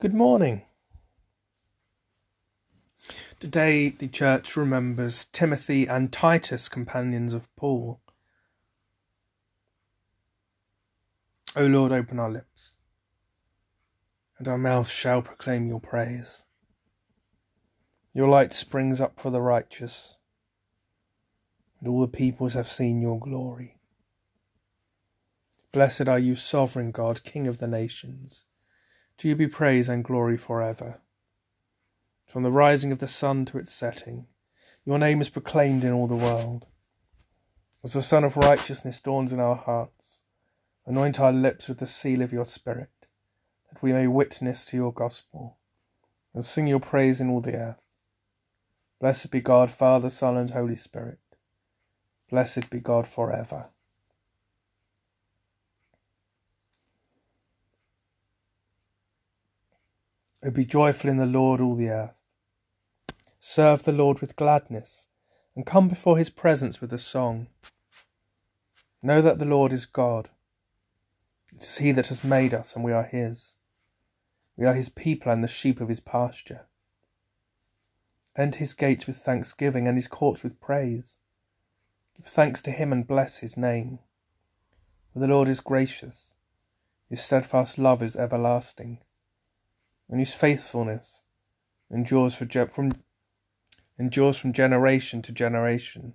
Good morning. Today the church remembers Timothy and Titus, companions of Paul. O Lord, open our lips, and our mouth shall proclaim your praise. Your light springs up for the righteous, and all the peoples have seen your glory. Blessed are you, sovereign God, King of the nations. To you be praise and glory forever. From the rising of the sun to its setting, your name is proclaimed in all the world. As the sun of righteousness dawns in our hearts, anoint our lips with the seal of your Spirit, that we may witness to your gospel and sing your praise in all the earth. Blessed be God, Father, Son, and Holy Spirit. Blessed be God forever. O be joyful in the Lord, all the earth. Serve the Lord with gladness, and come before his presence with a song. Know that the Lord is God. It is he that has made us, and we are his. We are his people and the sheep of his pasture. Enter his gates with thanksgiving, and his courts with praise. Give thanks to him and bless his name. For the Lord is gracious, his steadfast love is everlasting and whose faithfulness endures, from, endures from generation to generation.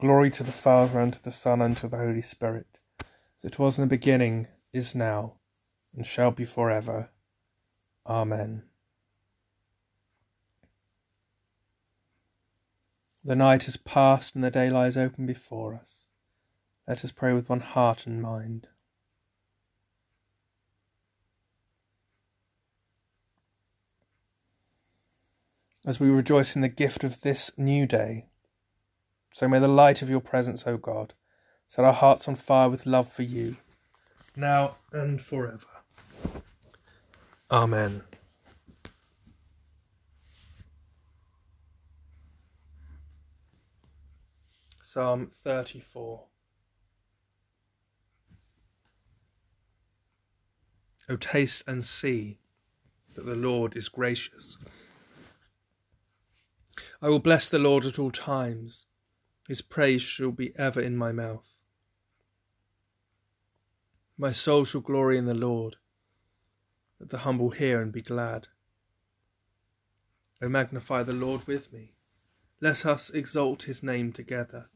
Glory to the Father, and to the Son, and to the Holy Spirit, as it was in the beginning, is now, and shall be for ever. Amen. The night has passed, and the day lies open before us. Let us pray with one heart and mind. As we rejoice in the gift of this new day. So may the light of your presence, O God, set our hearts on fire with love for you, now and forever. Amen. Psalm 34 O taste and see that the Lord is gracious. I will bless the Lord at all times. His praise shall be ever in my mouth. My soul shall glory in the Lord. Let the humble hear and be glad. O magnify the Lord with me. Let us exalt his name together.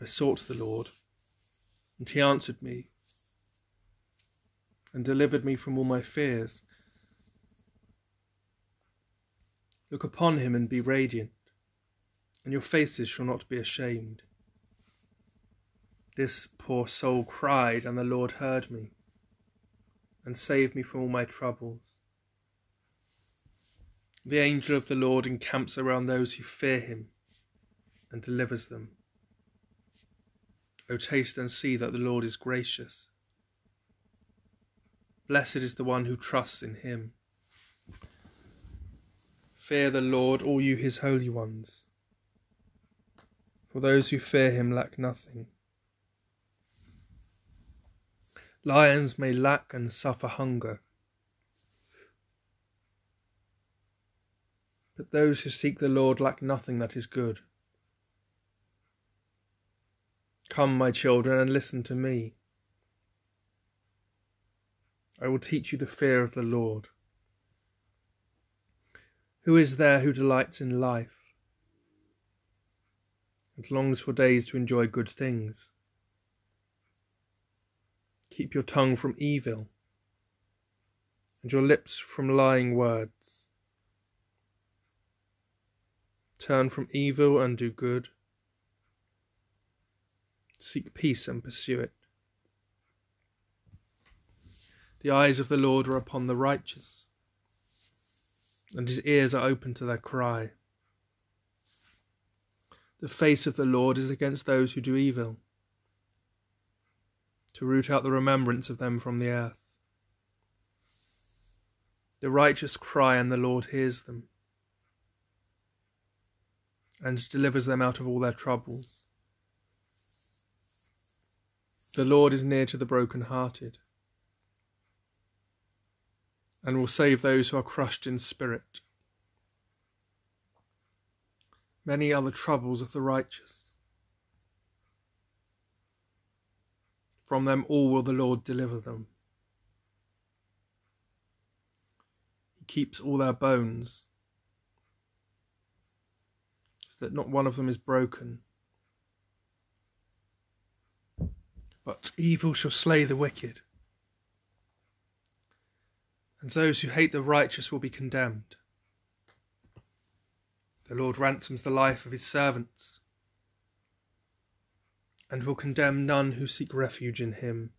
I sought the Lord, and he answered me, and delivered me from all my fears. Look upon him and be radiant, and your faces shall not be ashamed. This poor soul cried, and the Lord heard me, and saved me from all my troubles. The angel of the Lord encamps around those who fear him, and delivers them. O taste and see that the Lord is gracious. Blessed is the one who trusts in him. Fear the Lord, all you his holy ones, for those who fear him lack nothing. Lions may lack and suffer hunger, but those who seek the Lord lack nothing that is good. Come, my children, and listen to me. I will teach you the fear of the Lord. Who is there who delights in life and longs for days to enjoy good things? Keep your tongue from evil and your lips from lying words. Turn from evil and do good. Seek peace and pursue it. The eyes of the Lord are upon the righteous and his ears are open to their cry. The face of the Lord is against those who do evil, to root out the remembrance of them from the earth. The righteous cry, and the Lord hears them, and delivers them out of all their troubles. The Lord is near to the broken-hearted, and will save those who are crushed in spirit. Many are the troubles of the righteous. From them all will the Lord deliver them. He keeps all their bones, so that not one of them is broken. But evil shall slay the wicked and those who hate the righteous will be condemned. The Lord ransoms the life of his servants, and will condemn none who seek refuge in him.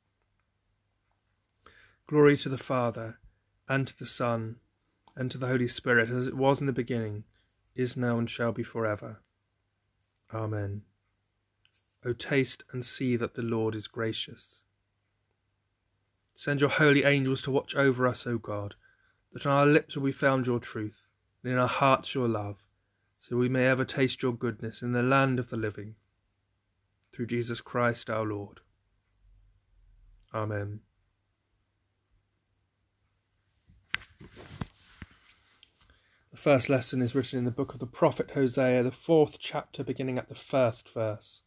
Glory to the Father, and to the Son, and to the Holy Spirit, as it was in the beginning, is now, and shall be for ever. Amen. O taste and see that the Lord is gracious. Send your holy angels to watch over us, O God, that on our lips will be found your truth, and in our hearts your love, so we may ever taste your goodness in the land of the living. Through Jesus Christ our Lord. Amen. The first lesson is written in the book of the prophet Hosea, the fourth chapter, beginning at the first verse.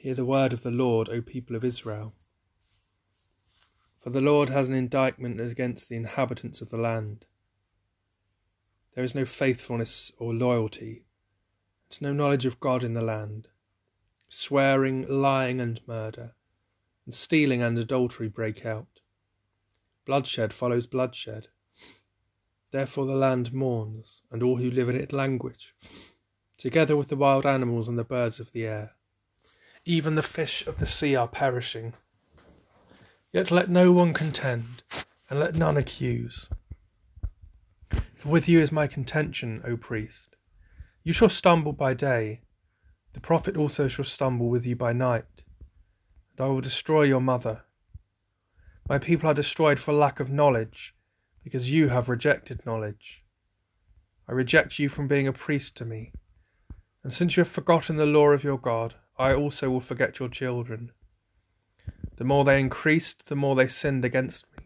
Hear the word of the Lord, O people of Israel. For the Lord has an indictment against the inhabitants of the land. There is no faithfulness or loyalty, and no knowledge of God in the land. Swearing, lying, and murder, and stealing and adultery break out. Bloodshed follows bloodshed. Therefore the land mourns, and all who live in it languish, together with the wild animals and the birds of the air. Even the fish of the sea are perishing. Yet let no one contend, and let none accuse. For with you is my contention, O priest. You shall stumble by day, the prophet also shall stumble with you by night, and I will destroy your mother. My people are destroyed for lack of knowledge, because you have rejected knowledge. I reject you from being a priest to me, and since you have forgotten the law of your God, I also will forget your children. The more they increased, the more they sinned against me.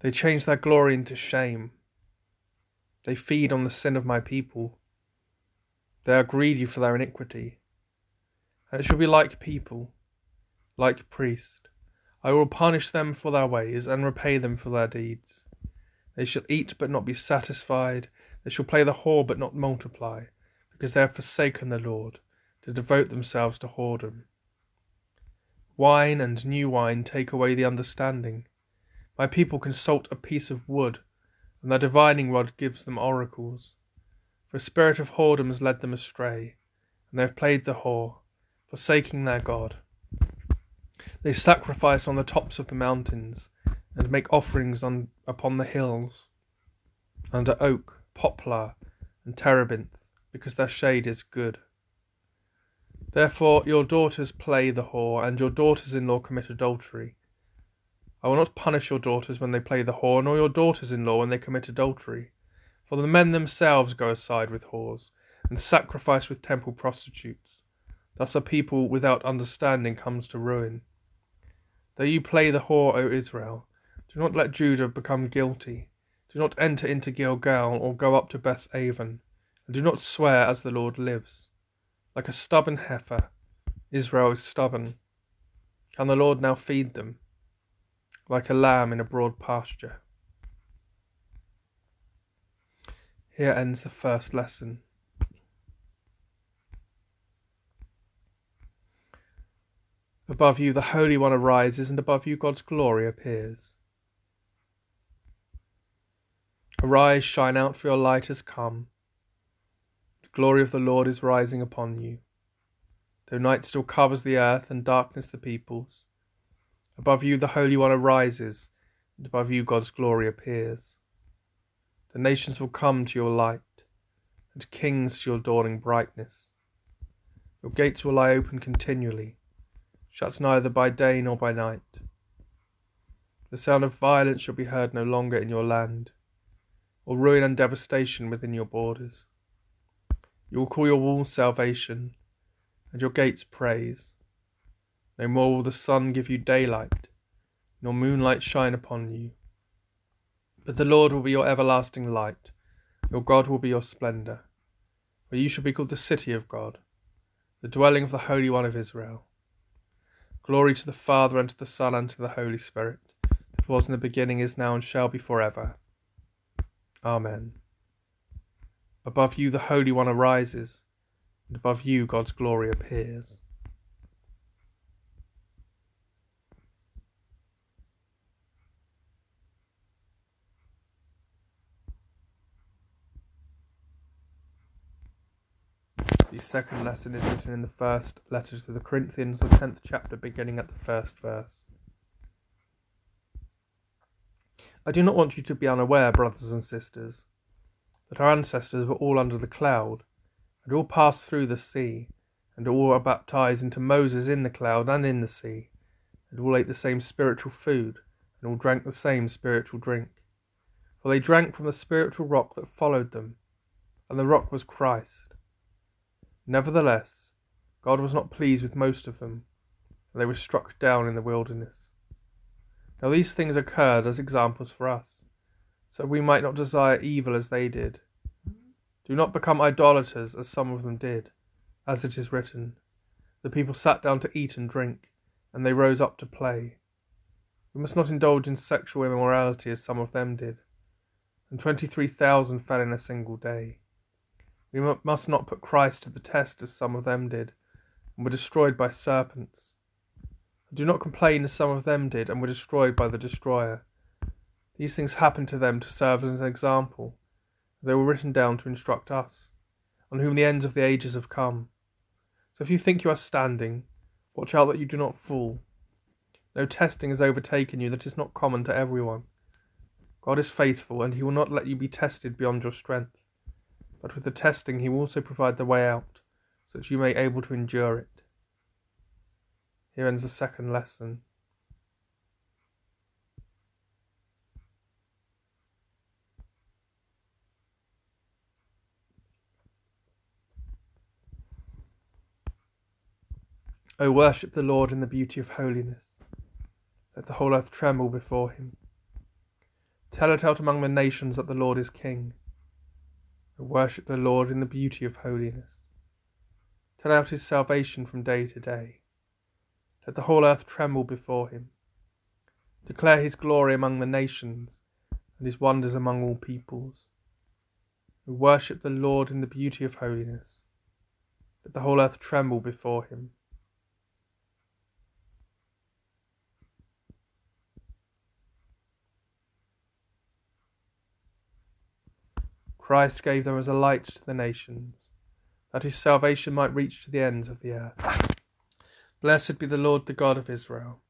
They changed their glory into shame. They feed on the sin of my people. They are greedy for their iniquity. And it shall be like people, like priest. I will punish them for their ways and repay them for their deeds. They shall eat but not be satisfied. They shall play the whore but not multiply, because they have forsaken the Lord to devote themselves to whoredom. Wine and new wine take away the understanding. My people consult a piece of wood, and their divining rod gives them oracles. For a spirit of whoredom has led them astray, and they have played the whore, forsaking their God. They sacrifice on the tops of the mountains, and make offerings on, upon the hills, under oak, poplar, and terebinth, because their shade is good. Therefore your daughters play the whore, and your daughters in law commit adultery. I will not punish your daughters when they play the whore, nor your daughters in law when they commit adultery. For the men themselves go aside with whores, and sacrifice with temple prostitutes. Thus a people without understanding comes to ruin. Though you play the whore, O Israel, do not let Judah become guilty. Do not enter into Gilgal or go up to Beth Aven, and do not swear as the Lord lives. Like a stubborn heifer, Israel is stubborn. Can the Lord now feed them? Like a lamb in a broad pasture. Here ends the first lesson. Above you the Holy One arises, and above you God's glory appears. Arise, shine out, for your light has come glory of the Lord is rising upon you. Though night still covers the earth and darkness the peoples, above you the Holy One arises, and above you God's glory appears. The nations will come to your light, and kings to your dawning brightness. Your gates will lie open continually, shut neither by day nor by night. The sound of violence shall be heard no longer in your land, or ruin and devastation within your borders. You will call your walls salvation, and your gates praise. No more will the sun give you daylight, nor moonlight shine upon you. But the Lord will be your everlasting light, your God will be your splendour, where you shall be called the city of God, the dwelling of the Holy One of Israel. Glory to the Father, and to the Son, and to the Holy Spirit, as was in the beginning, is now, and shall be for ever. Amen. Above you the Holy One arises, and above you God's glory appears. The second lesson is written in the first letter to the Corinthians, the tenth chapter, beginning at the first verse. I do not want you to be unaware, brothers and sisters, that our ancestors were all under the cloud, and all passed through the sea, and all were baptized into Moses in the cloud and in the sea, and all ate the same spiritual food, and all drank the same spiritual drink. For they drank from the spiritual rock that followed them, and the rock was Christ. Nevertheless, God was not pleased with most of them, and they were struck down in the wilderness. Now these things occurred as examples for us, so we might not desire evil as they did. Do not become idolaters as some of them did, as it is written, The people sat down to eat and drink, and they rose up to play. We must not indulge in sexual immorality as some of them did, and twenty three thousand fell in a single day. We must not put Christ to the test as some of them did, and were destroyed by serpents. Do not complain as some of them did, and were destroyed by the destroyer. These things happened to them to serve as an example. They were written down to instruct us, on whom the ends of the ages have come. So if you think you are standing, watch out that you do not fall. No testing has overtaken you that is not common to everyone. God is faithful, and he will not let you be tested beyond your strength but with the testing he will also provide the way out, so that you may be able to endure it. Here ends the second lesson. O worship the Lord in the beauty of holiness. Let the whole earth tremble before him. Tell it out among the nations that the Lord is King and worship the Lord in the beauty of holiness. Tell out his salvation from day to day. Let the whole earth tremble before him. Declare his glory among the nations and his wonders among all peoples. We worship the Lord in the beauty of holiness. Let the whole earth tremble before him. Christ gave them as a light to the nations, that his salvation might reach to the ends of the earth. Blessed be the Lord, the God of Israel,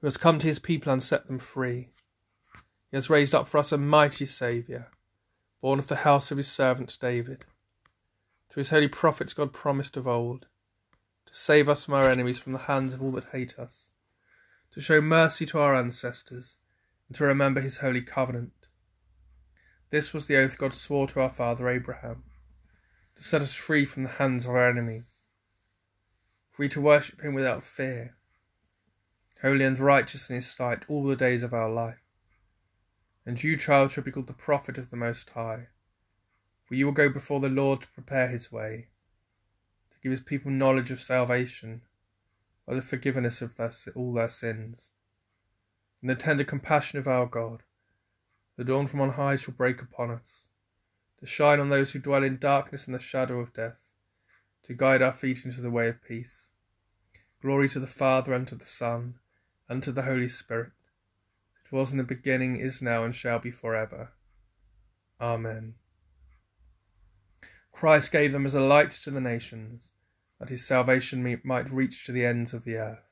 who has come to his people and set them free. He has raised up for us a mighty Saviour, born of the house of his servant David. Through his holy prophets, God promised of old to save us from our enemies, from the hands of all that hate us, to show mercy to our ancestors, and to remember his holy covenant this was the oath God swore to our father Abraham, to set us free from the hands of our enemies, free to worship him without fear, holy and righteous in his sight all the days of our life. And you, child, shall be called the prophet of the Most High, for you will go before the Lord to prepare his way, to give his people knowledge of salvation, by the forgiveness of their, all their sins, and the tender compassion of our God the dawn from on high shall break upon us, to shine on those who dwell in darkness and the shadow of death, to guide our feet into the way of peace. Glory to the Father, and to the Son, and to the Holy Spirit. It was in the beginning, is now, and shall be for ever. Amen. Christ gave them as a light to the nations, that his salvation might reach to the ends of the earth.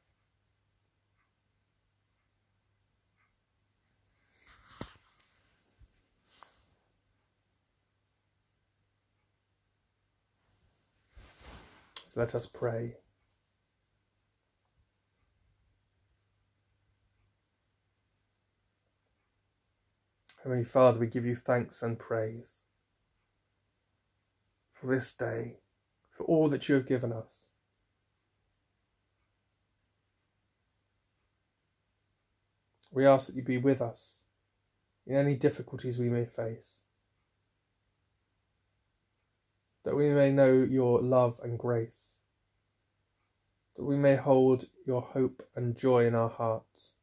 Let us pray. Heavenly Father, we give you thanks and praise for this day, for all that you have given us. We ask that you be with us in any difficulties we may face, that we may know your love and grace, that we may hold your hope and joy in our hearts.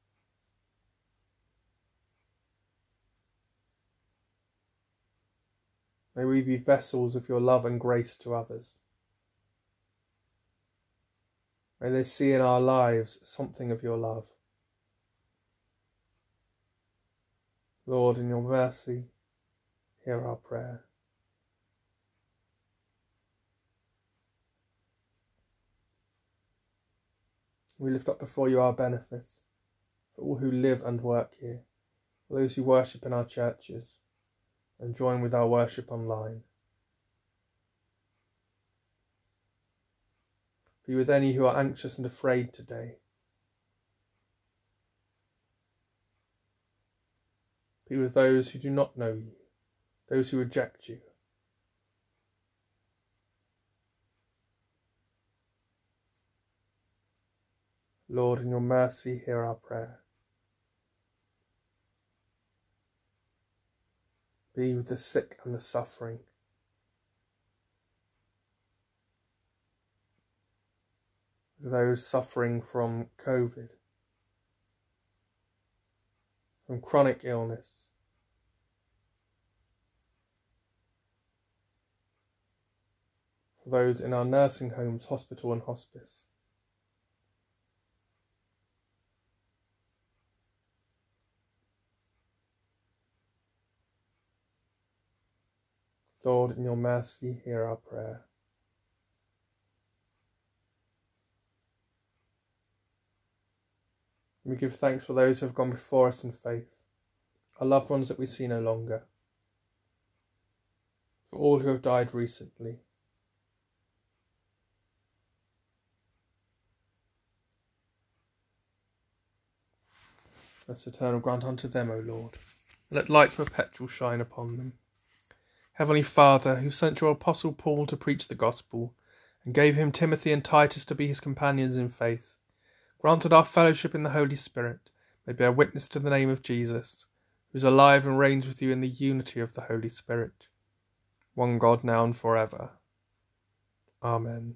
May we be vessels of your love and grace to others. May they see in our lives something of your love. Lord, in your mercy, hear our prayer. We lift up before you our benefice for all who live and work here, for those who worship in our churches and join with our worship online. Be with any who are anxious and afraid today. Be with those who do not know you, those who reject you. Lord, in your mercy, hear our prayer. Be with the sick and the suffering. Those suffering from COVID, from chronic illness, for those in our nursing homes, hospital, and hospice. Lord, in your mercy, hear our prayer. We give thanks for those who have gone before us in faith, our loved ones that we see no longer, for all who have died recently. Bless eternal grant unto them, O Lord. Let light perpetual shine upon them. Heavenly Father, who sent your Apostle Paul to preach the gospel, and gave him Timothy and Titus to be his companions in faith, grant that our fellowship in the Holy Spirit may bear witness to the name of Jesus, who is alive and reigns with you in the unity of the Holy Spirit, one God now and forever. Amen.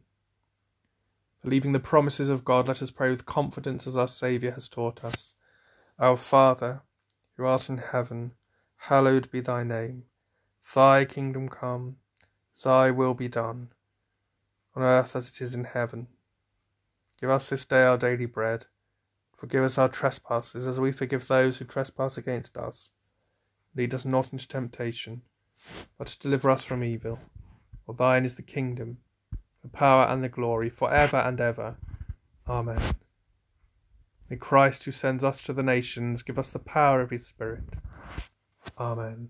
Believing the promises of God, let us pray with confidence as our Saviour has taught us. Our Father, who art in heaven, hallowed be thy name. Thy kingdom come, thy will be done, on earth as it is in heaven. Give us this day our daily bread. Forgive us our trespasses as we forgive those who trespass against us. Lead us not into temptation, but deliver us from evil. For thine is the kingdom, the power, and the glory, for ever and ever. Amen. May Christ, who sends us to the nations, give us the power of his Spirit. Amen.